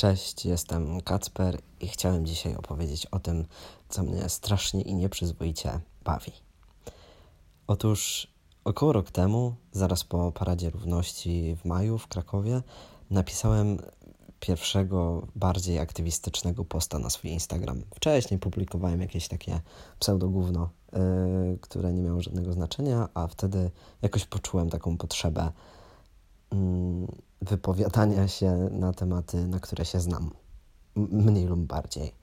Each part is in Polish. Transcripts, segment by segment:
Cześć, jestem Kacper i chciałem dzisiaj opowiedzieć o tym, co mnie strasznie i nieprzyzwoicie bawi. Otóż około rok temu, zaraz po Paradzie Równości w maju w Krakowie, napisałem pierwszego bardziej aktywistycznego posta na swój Instagram. Wcześniej publikowałem jakieś takie pseudogówno, yy, które nie miało żadnego znaczenia, a wtedy jakoś poczułem taką potrzebę yy, wypowiadania się na tematy, na które się znam, mniej lub bardziej.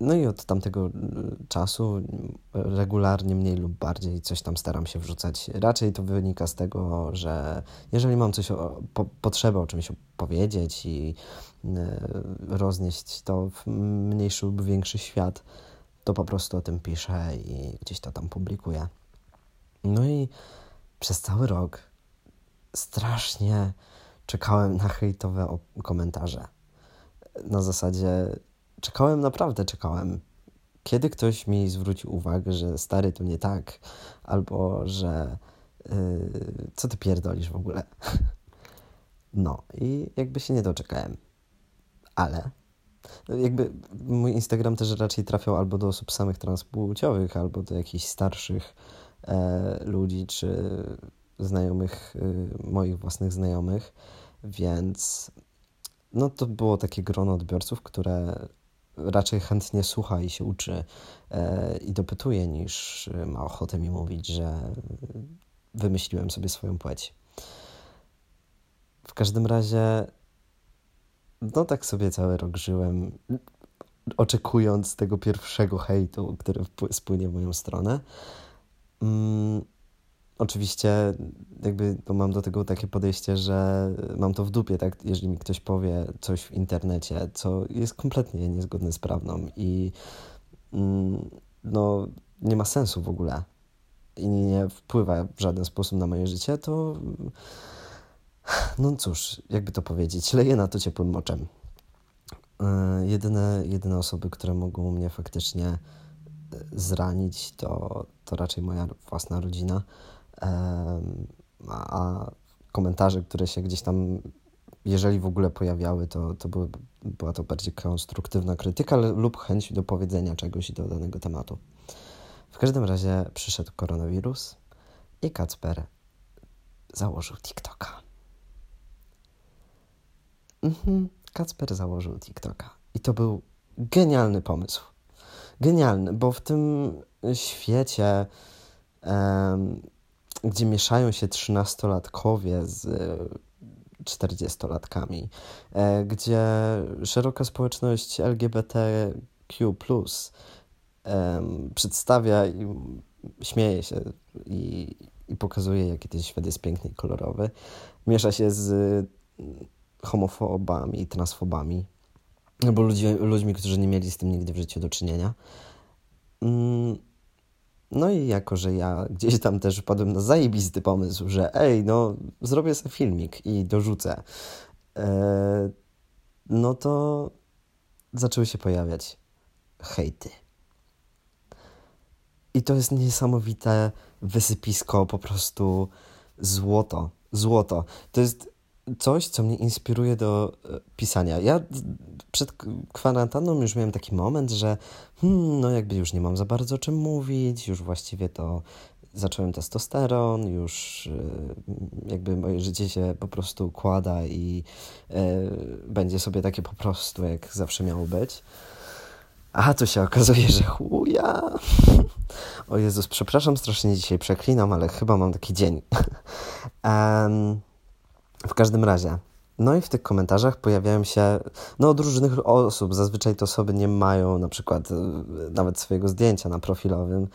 No i od tamtego czasu regularnie, mniej lub bardziej, coś tam staram się wrzucać. Raczej to wynika z tego, że jeżeli mam coś, o, po, potrzebę o czymś powiedzieć i y, roznieść to w mniejszy lub większy świat, to po prostu o tym piszę i gdzieś to tam publikuję. No i przez cały rok strasznie czekałem na hejtowe komentarze. Na zasadzie czekałem, naprawdę czekałem. Kiedy ktoś mi zwrócił uwagę, że stary to nie tak, albo że yy, co ty pierdolisz w ogóle. No i jakby się nie doczekałem. Ale jakby mój Instagram też raczej trafiał albo do osób samych transpłciowych, albo do jakichś starszych e, ludzi, czy znajomych, y, moich własnych znajomych, więc no to było takie grono odbiorców, które raczej chętnie słucha i się uczy e, i dopytuje, niż ma ochotę mi mówić, że wymyśliłem sobie swoją płeć. W każdym razie, no tak sobie cały rok żyłem, oczekując tego pierwszego hejtu, który spłynie w moją stronę. Mm, oczywiście jakby mam do tego takie podejście, że mam to w dupie, tak, jeżeli mi ktoś powie coś w internecie, co jest kompletnie niezgodne z prawdą i mm, no nie ma sensu w ogóle i nie wpływa w żaden sposób na moje życie, to no cóż, jakby to powiedzieć, leję na to ciepłym moczem. E, jedyne, jedyne osoby, które mogą mnie faktycznie e, zranić, to, to raczej moja własna rodzina a komentarze, które się gdzieś tam, jeżeli w ogóle pojawiały, to, to były, była to bardziej konstruktywna krytyka lub chęć do powiedzenia czegoś do danego tematu. W każdym razie przyszedł koronawirus i Kacper założył TikToka. Mhm, Kacper założył TikToka. I to był genialny pomysł. Genialny, bo w tym świecie gdzie mieszają się trzynastolatkowie z czterdziestolatkami, e, gdzie szeroka społeczność LGBTQ przedstawia i śmieje się i, i pokazuje, jaki ten świat jest piękny i kolorowy. Miesza się z homofobami i transfobami, albo ludzi, ludźmi, którzy nie mieli z tym nigdy w życiu do czynienia. Mm, no i jako, że ja gdzieś tam też wpadłem na zajebisty pomysł, że ej, no zrobię sobie filmik i dorzucę, e, no to zaczęły się pojawiać hejty. I to jest niesamowite wysypisko, po prostu złoto, złoto. To jest coś, co mnie inspiruje do e, pisania. Ja przed kwarantanną już miałem taki moment, że hmm, no jakby już nie mam za bardzo o czym mówić, już właściwie to zacząłem testosteron, już e, jakby moje życie się po prostu układa i e, będzie sobie takie po prostu, jak zawsze miało być. A tu się okazuje, że chuja. O Jezus, przepraszam, strasznie dzisiaj przeklinam, ale chyba mam taki dzień. um, W każdym razie. No i w tych komentarzach pojawiają się no, od różnych osób. Zazwyczaj te osoby nie mają na przykład e, nawet swojego zdjęcia na profilowym,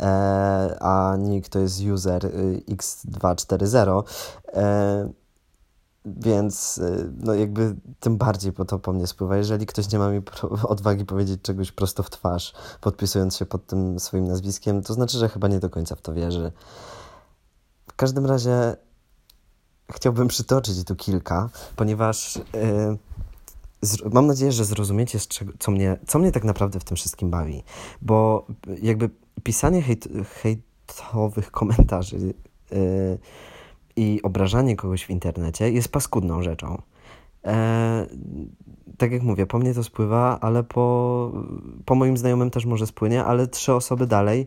e, a nick to jest user e, x240. E, więc e, no jakby tym bardziej po to po mnie spływa. Jeżeli ktoś nie ma mi odwagi powiedzieć czegoś prosto w twarz, podpisując się pod tym swoim nazwiskiem, to znaczy, że chyba nie do końca w to wierzy. W każdym razie chciałbym przytoczyć tu kilka, ponieważ yy, mam nadzieję, że zrozumiecie, czego, co, mnie, co mnie tak naprawdę w tym wszystkim bawi. Bo jakby pisanie hejt, hejtowych komentarzy yy, i obrażanie kogoś w internecie jest paskudną rzeczą. E, tak jak mówię, po mnie to spływa, ale po, po moim znajomym też może spłynie, ale trzy osoby dalej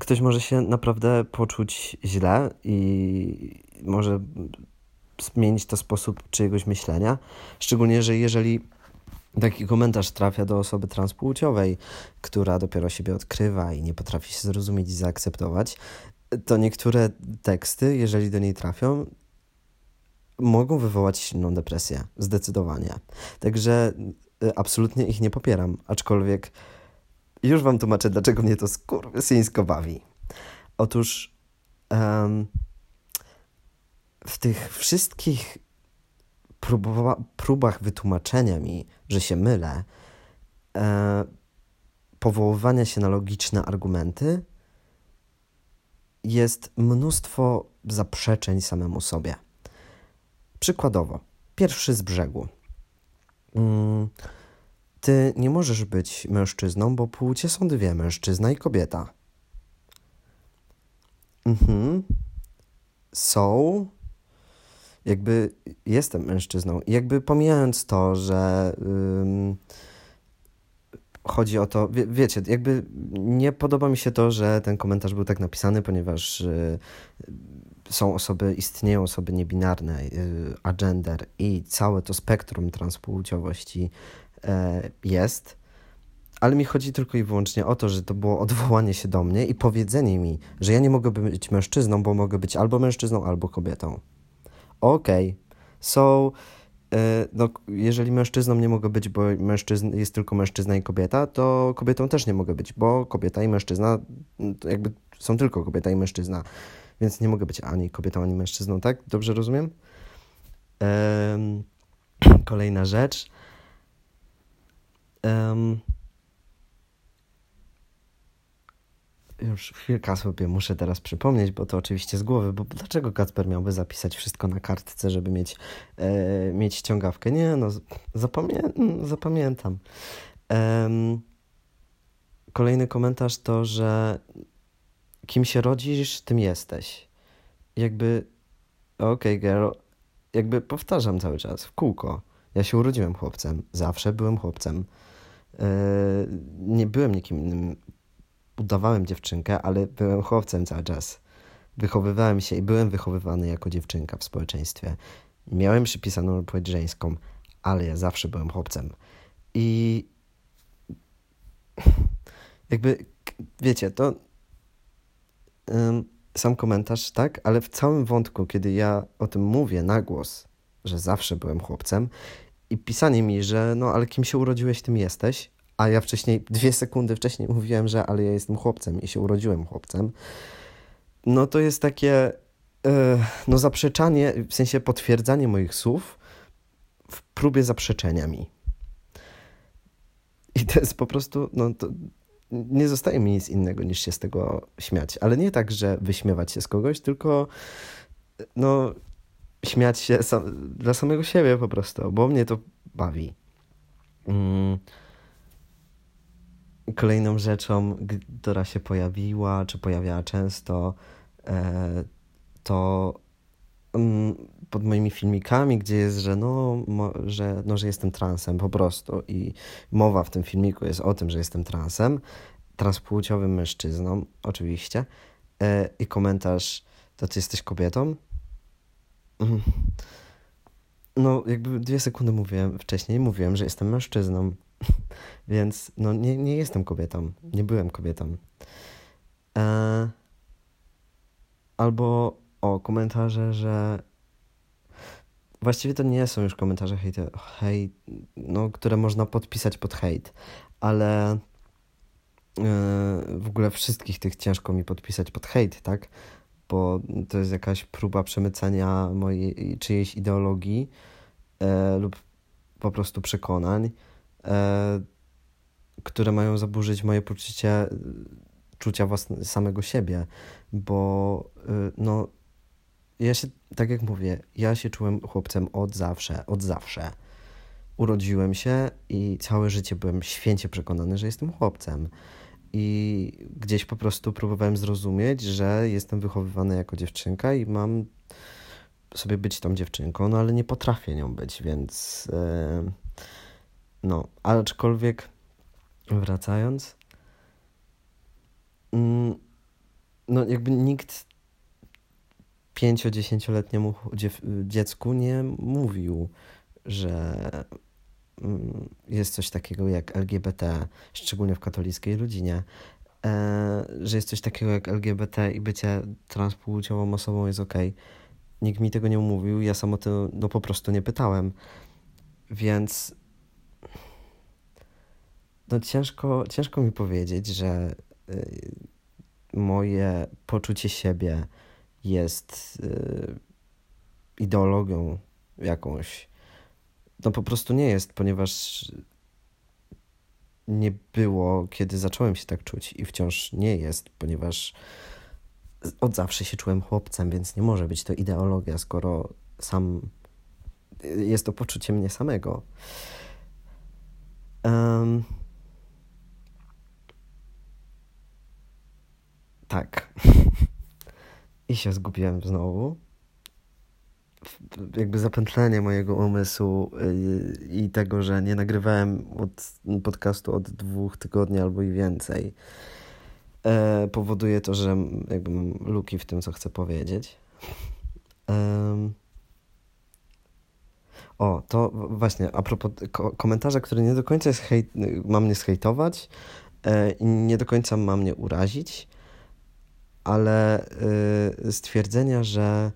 ktoś może się naprawdę poczuć źle i może zmienić to sposób czyjegoś myślenia. Szczególnie, że jeżeli taki komentarz trafia do osoby transpłciowej, która dopiero siebie odkrywa i nie potrafi się zrozumieć i zaakceptować, to niektóre teksty, jeżeli do niej trafią, mogą wywołać silną depresję. Zdecydowanie. Także y, absolutnie ich nie popieram, aczkolwiek już wam tłumaczę, dlaczego mnie to skurwysyńsko bawi. Otóż um, w tych wszystkich próbowa- próbach wytłumaczenia mi, że się mylę, e, powoływania się na logiczne argumenty, jest mnóstwo zaprzeczeń samemu sobie. Przykładowo, pierwszy z brzegu. Mm, ty nie możesz być mężczyzną, bo płcie są dwie, mężczyzna i kobieta. Mhm. Są. Jakby jestem mężczyzną. Jakby pomijając to, że chodzi o to, wie, wiecie, jakby nie podoba mi się to, że ten komentarz był tak napisany, ponieważ y, są osoby, istnieją osoby niebinarne, y, agender i całe to spektrum transpłciowości E, jest, ale mi chodzi tylko i wyłącznie o to, że to było odwołanie się do mnie i powiedzenie mi, że ja nie mogę być mężczyzną, bo mogę być albo mężczyzną, albo kobietą. Okej, okay. so e, no, jeżeli mężczyzną nie mogę być, bo mężczyzn, jest tylko mężczyzna i kobieta, to kobietą też nie mogę być, bo kobieta i mężczyzna jakby są tylko kobieta i mężczyzna, więc nie mogę być ani kobietą, ani mężczyzną, tak? Dobrze rozumiem? Ehm, kolejna rzecz. Um, już chwilkę sobie muszę teraz przypomnieć, bo to oczywiście z głowy, bo dlaczego Kacper miałby zapisać wszystko na kartce, żeby mieć, e, mieć ściągawkę? Nie, no zapamię zapamiętam. Um, kolejny komentarz to, że kim się rodzisz, tym jesteś. Jakby, okej okay, girl, jakby powtarzam cały czas, w kółko. Ja się urodziłem chłopcem, zawsze byłem chłopcem. E, nie byłem nikim innym. Udawałem dziewczynkę, ale byłem chłopcem cały czas. Wychowywałem się i byłem wychowywany jako dziewczynka w społeczeństwie. Miałem przypisaną płeć żeńską, ale ja zawsze byłem chłopcem. I jakby, wiecie, to sam komentarz, tak? Ale w całym wątku, kiedy ja o tym mówię na głos, że zawsze byłem chłopcem i pisanie mi, że no ale kim się urodziłeś, tym jesteś, a ja wcześniej, dwie sekundy wcześniej mówiłem, że ale ja jestem chłopcem i się urodziłem chłopcem, no to jest takie yy, no zaprzeczanie, w sensie potwierdzanie moich słów w próbie zaprzeczenia mi. I to jest po prostu, no to nie zostaje mi nic innego niż się z tego śmiać. Ale nie tak, że wyśmiewać się z kogoś, tylko no śmiać się sam, dla samego siebie po prostu, bo mnie to bawi. Mm. Kolejną rzeczą, która się pojawiła, czy pojawiała często, e, to mm, pod moimi filmikami, gdzie jest, że no, że, no, że jestem transem po prostu i mowa w tym filmiku jest o tym, że jestem transem, transpłciowym mężczyzną, oczywiście, e, i komentarz, to ty jesteś kobietą? Mhm. No, jakby dwie sekundy mówiłem wcześniej, mówiłem, że jestem mężczyzną, więc no nie, nie jestem kobietą, nie byłem kobietą. E... Albo o komentarze, że właściwie to nie są już komentarze hejte, hejt, no, które można podpisać pod hejt, ale e, w ogóle wszystkich tych ciężko mi podpisać pod hejt, tak? bo to jest jakaś próba przemycenia mojej czyjejś ideologii e, lub po prostu przekonań, które mają zaburzyć moje poczucie e, czucia własne, samego siebie, bo e, no ja się, tak jak mówię, ja się czułem chłopcem od zawsze, od zawsze. Urodziłem się i całe życie byłem święcie przekonany, że jestem chłopcem i gdzieś po prostu próbowałem zrozumieć, że jestem wychowywany jako dziewczynka i mam sobie być tą dziewczynką, no ale nie potrafię nią być, więc, yy, No, aczkolwiek wracając, mm, no jakby nikt 5-10-letniemu dziecku nie mówił, że mm, jest coś takiego jak LGBT, szczególnie w katolickiej rodzinie, e, że jest coś takiego jak LGBT i bycie transpłciową osobą jest ok. Nikt mi tego nie mówił, ja sam o tym no, po prostu nie pytałem. Więc no ciężko, ciężko mi powiedzieć, że y, moje poczucie siebie jest y, ideologią jakąś. No po prostu nie jest, ponieważ nie było, kiedy zacząłem się tak czuć i wciąż nie jest, ponieważ od zawsze się czułem chłopcem, więc nie może być to ideologia, skoro sam jest to poczucie mnie samego. Um, tak. I się zgubiłem znowu. Jakby zapętlenie mojego umysłu y, i tego, że nie nagrywałem od podcastu od dwóch tygodni albo i więcej, e, powoduje to, że jakby mam luki w tym, co chcę powiedzieć. O, to właśnie, a propos komentarza, który nie do końca jest hejt, ma mnie zhejtować e, i nie do końca ma mnie urazić, ale y, stwierdzenia, że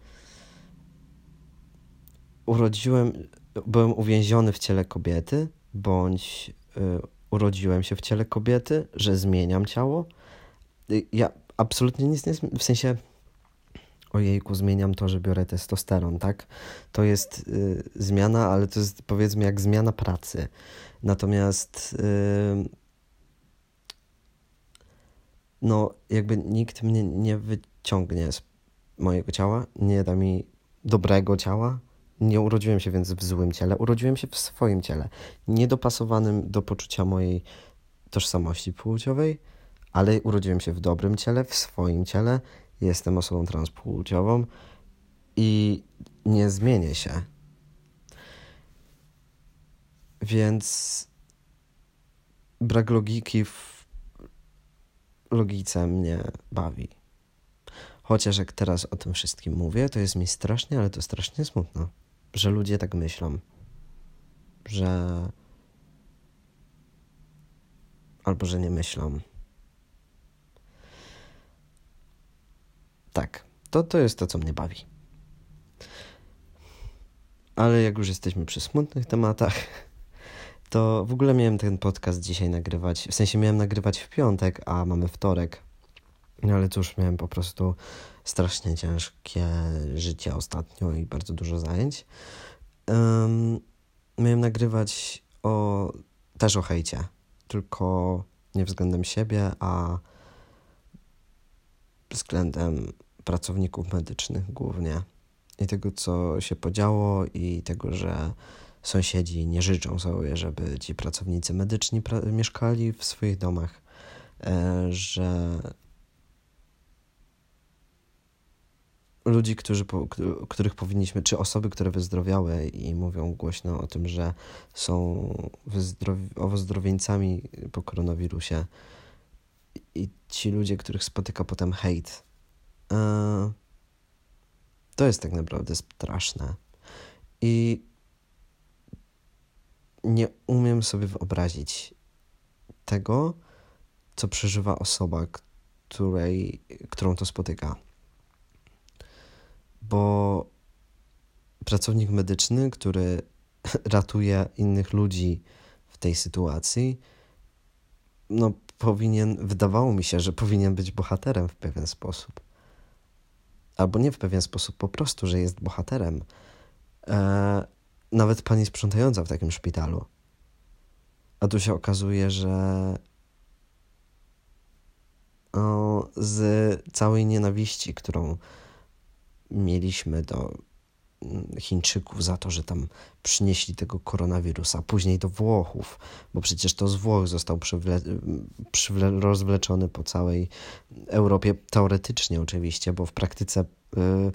urodziłem, byłem uwięziony w ciele kobiety, bądź y, urodziłem się w ciele kobiety, że zmieniam ciało. Y, ja absolutnie nic nie w sensie ojejku, zmieniam to, że biorę testosteron, tak? To jest y, zmiana, ale to jest powiedzmy jak zmiana pracy. Natomiast y, no jakby nikt mnie nie wyciągnie z mojego ciała, nie da mi dobrego ciała. Nie urodziłem się więc w złym ciele, urodziłem się w swoim ciele, niedopasowanym do poczucia mojej tożsamości płciowej, ale urodziłem się w dobrym ciele, w swoim ciele, jestem osobą transpłciową i nie zmienię się. Więc brak logiki w logice mnie bawi. Chociaż jak teraz o tym wszystkim mówię, to jest mi strasznie, ale to strasznie smutno, że ludzie tak myślą. Że. Albo że nie myślą. Tak, to, to jest to, co mnie bawi. Ale jak już jesteśmy przy smutnych tematach, to w ogóle miałem ten podcast dzisiaj nagrywać. W sensie miałem nagrywać w piątek, a mamy wtorek. No ale cóż, miałem po prostu strasznie ciężkie życie ostatnio i bardzo dużo zajęć. Um, miałem nagrywać o, też o hejcie, tylko nie względem siebie, a względem pracowników medycznych głównie. I tego, co się podziało, i tego, że sąsiedzi nie życzą sobie, żeby ci pracownicy medyczni pra mieszkali w swoich domach, e, że ludzi, którzy, po, których powinniśmy, czy osoby, które wyzdrowiały i mówią głośno o tym, że są ozdrowieńcami po koronawirusie i ci ludzie, których spotyka potem hejt, e, to jest tak naprawdę straszne. I nie umiem sobie wyobrazić tego, co przeżywa osoba, której, którą to spotyka. Bo pracownik medyczny, który ratuje innych ludzi w tej sytuacji, no powinien, wydawało mi się, że powinien być bohaterem w pewien sposób. Albo nie w pewien sposób, po prostu, że jest bohaterem. E, nawet pani sprzątająca w takim szpitalu. A tu się okazuje, że o, z całej nienawiści, którą mieliśmy do mm, Chińczyków za to, że tam przynieśli tego koronawirusa, później do Włochów, bo przecież to z Włoch został przywle- przywle- rozwleczony po całej Europie, teoretycznie oczywiście, bo w praktyce. Yy,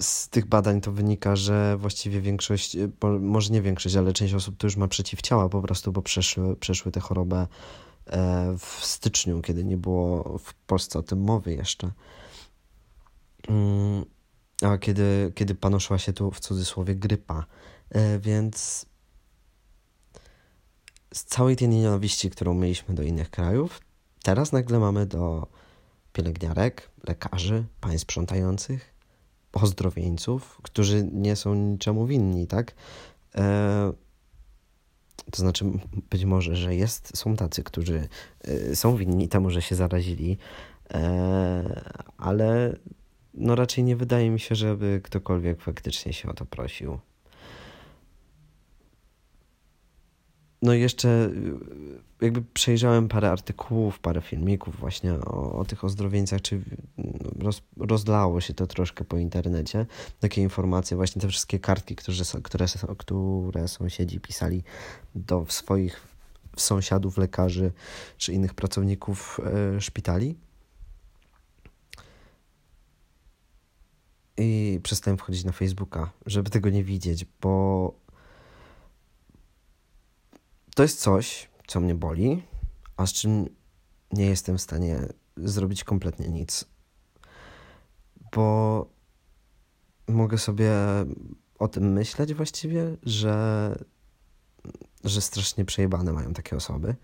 z tych badań to wynika, że właściwie większość, może nie większość, ale część osób to już ma przeciwciała po prostu, bo przeszły, przeszły tę chorobę e, w styczniu, kiedy nie było w Polsce o tym mowy jeszcze. Mm, a kiedy, kiedy panoszyła się tu w cudzysłowie grypa. E, więc z całej tej nienawiści, którą mieliśmy do innych krajów, teraz nagle mamy do pielęgniarek, lekarzy, pań sprzątających, ozdrowieńców, którzy nie są niczemu winni, tak? E, to znaczy, być może, że jest, są tacy, którzy e, są winni temu, że się zarazili, e, ale no raczej nie wydaje mi się, żeby ktokolwiek faktycznie się o to prosił. No i jeszcze y, jakby przejrzałem parę artykułów, parę filmików właśnie o, o tych ozdrowieńcach, czy no, roz, rozlało się to troszkę po internecie. Takie informacje, właśnie te wszystkie kartki, które, które, które sąsiedzi pisali do swoich sąsiadów, lekarzy czy innych pracowników e, szpitali. I przestałem wchodzić na Facebooka, żeby tego nie widzieć, bo to jest coś, co mnie boli, a z czym nie jestem w stanie zrobić kompletnie nic. Bo mogę sobie o tym myśleć właściwie, że, że strasznie przejebane mają takie osoby,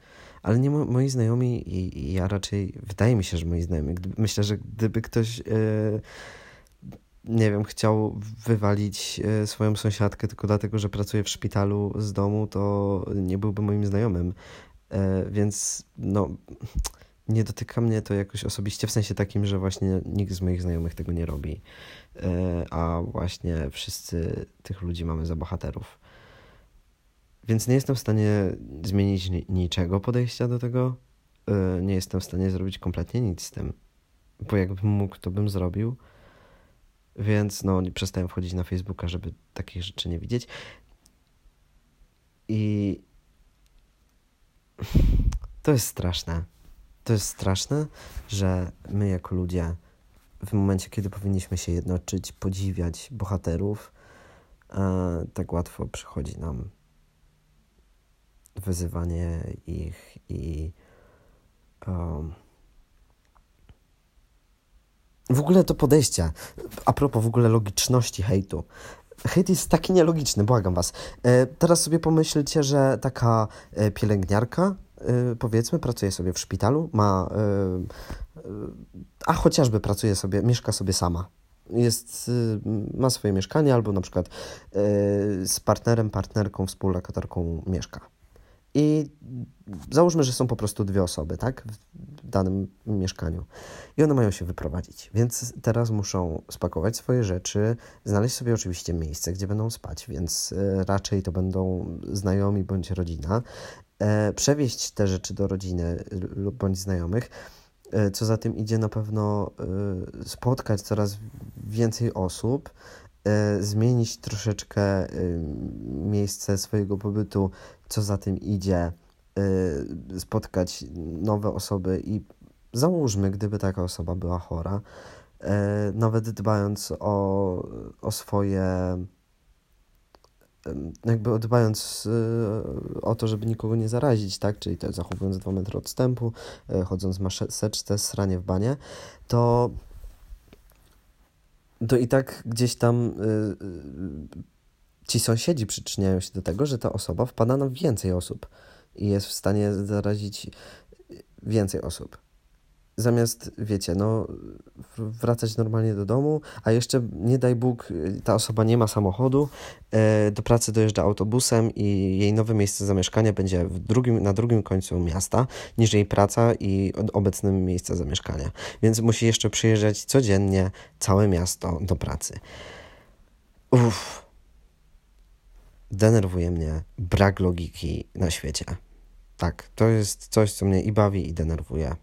ale nie mo moi znajomi i, i, ja raczej, wydaje mi się, że moi znajomi, gdyby, myślę, że gdyby ktoś... Yy, nie wiem, chciał wywalić e, swoją sąsiadkę tylko dlatego, że pracuje w szpitalu z domu, to nie byłby moim znajomym. E, więc no, nie dotyka mnie to jakoś osobiście, w sensie takim, że właśnie nikt z moich znajomych tego nie robi. E, a właśnie wszyscy tych ludzi mamy za bohaterów. Więc nie jestem w stanie zmienić niczego podejścia do tego. Nie jestem w stanie zrobić kompletnie nic z tym. Bo jakbym mógł, to bym zrobił więc no, przestałem wchodzić na Facebooka, żeby takich rzeczy nie widzieć. I to jest straszne. To jest straszne, że my jako ludzie w momencie, kiedy powinniśmy się jednoczyć, podziwiać bohaterów, e, tak łatwo przychodzi nam wyzywanie ich i um, w ogóle to podejście, a propos w ogóle logiczności hejtu. Hejt jest taki nielogiczny, błagam was. E, teraz sobie pomyślcie, że taka e, pielęgniarka, e, powiedzmy, pracuje sobie w szpitalu, ma, a chociażby pracuje sobie, mieszka sobie sama. Jest, ma swoje mieszkanie, albo na przykład z partnerem, partnerką, współlokatorką mieszka. I załóżmy, że są po prostu dwie osoby, tak, w danym mieszkaniu. I one mają się wyprowadzić. Więc teraz muszą spakować swoje rzeczy, znaleźć sobie oczywiście miejsce, gdzie będą spać, więc e, raczej to będą znajomi bądź rodzina. E, przewieźć te rzeczy do rodziny lub bądź znajomych. E, co za tym idzie, na pewno spotkać coraz więcej osób, zmienić troszeczkę miejsce swojego pobytu co za tym idzie, y, spotkać nowe osoby i załóżmy, gdyby taka osoba była chora, y, nawet dbając o, o swoje jakby dbając y, o to, żeby nikogo nie zarazić, tak, czyli to zachowując dwa metry odstępu, chodząc w sranie w banie, to to i tak gdzieś tam ci sąsiedzi przyczyniają się do tego, że ta osoba wpada na więcej osób i jest w stanie zarazić więcej osób. Zamiast, wiecie, no, wracać normalnie do domu, a jeszcze, nie daj Bóg, ta osoba nie ma samochodu, e, do pracy dojeżdża autobusem i jej nowe miejsce zamieszkania będzie w drugim, na drugim końcu miasta niż jej praca i obecne miejsce zamieszkania. Więc musi jeszcze przyjeżdżać codziennie całe miasto do pracy. Uff denerwuje mnie brak logiki na świecie. Tak, to jest coś, co mnie i bawi, i denerwuje.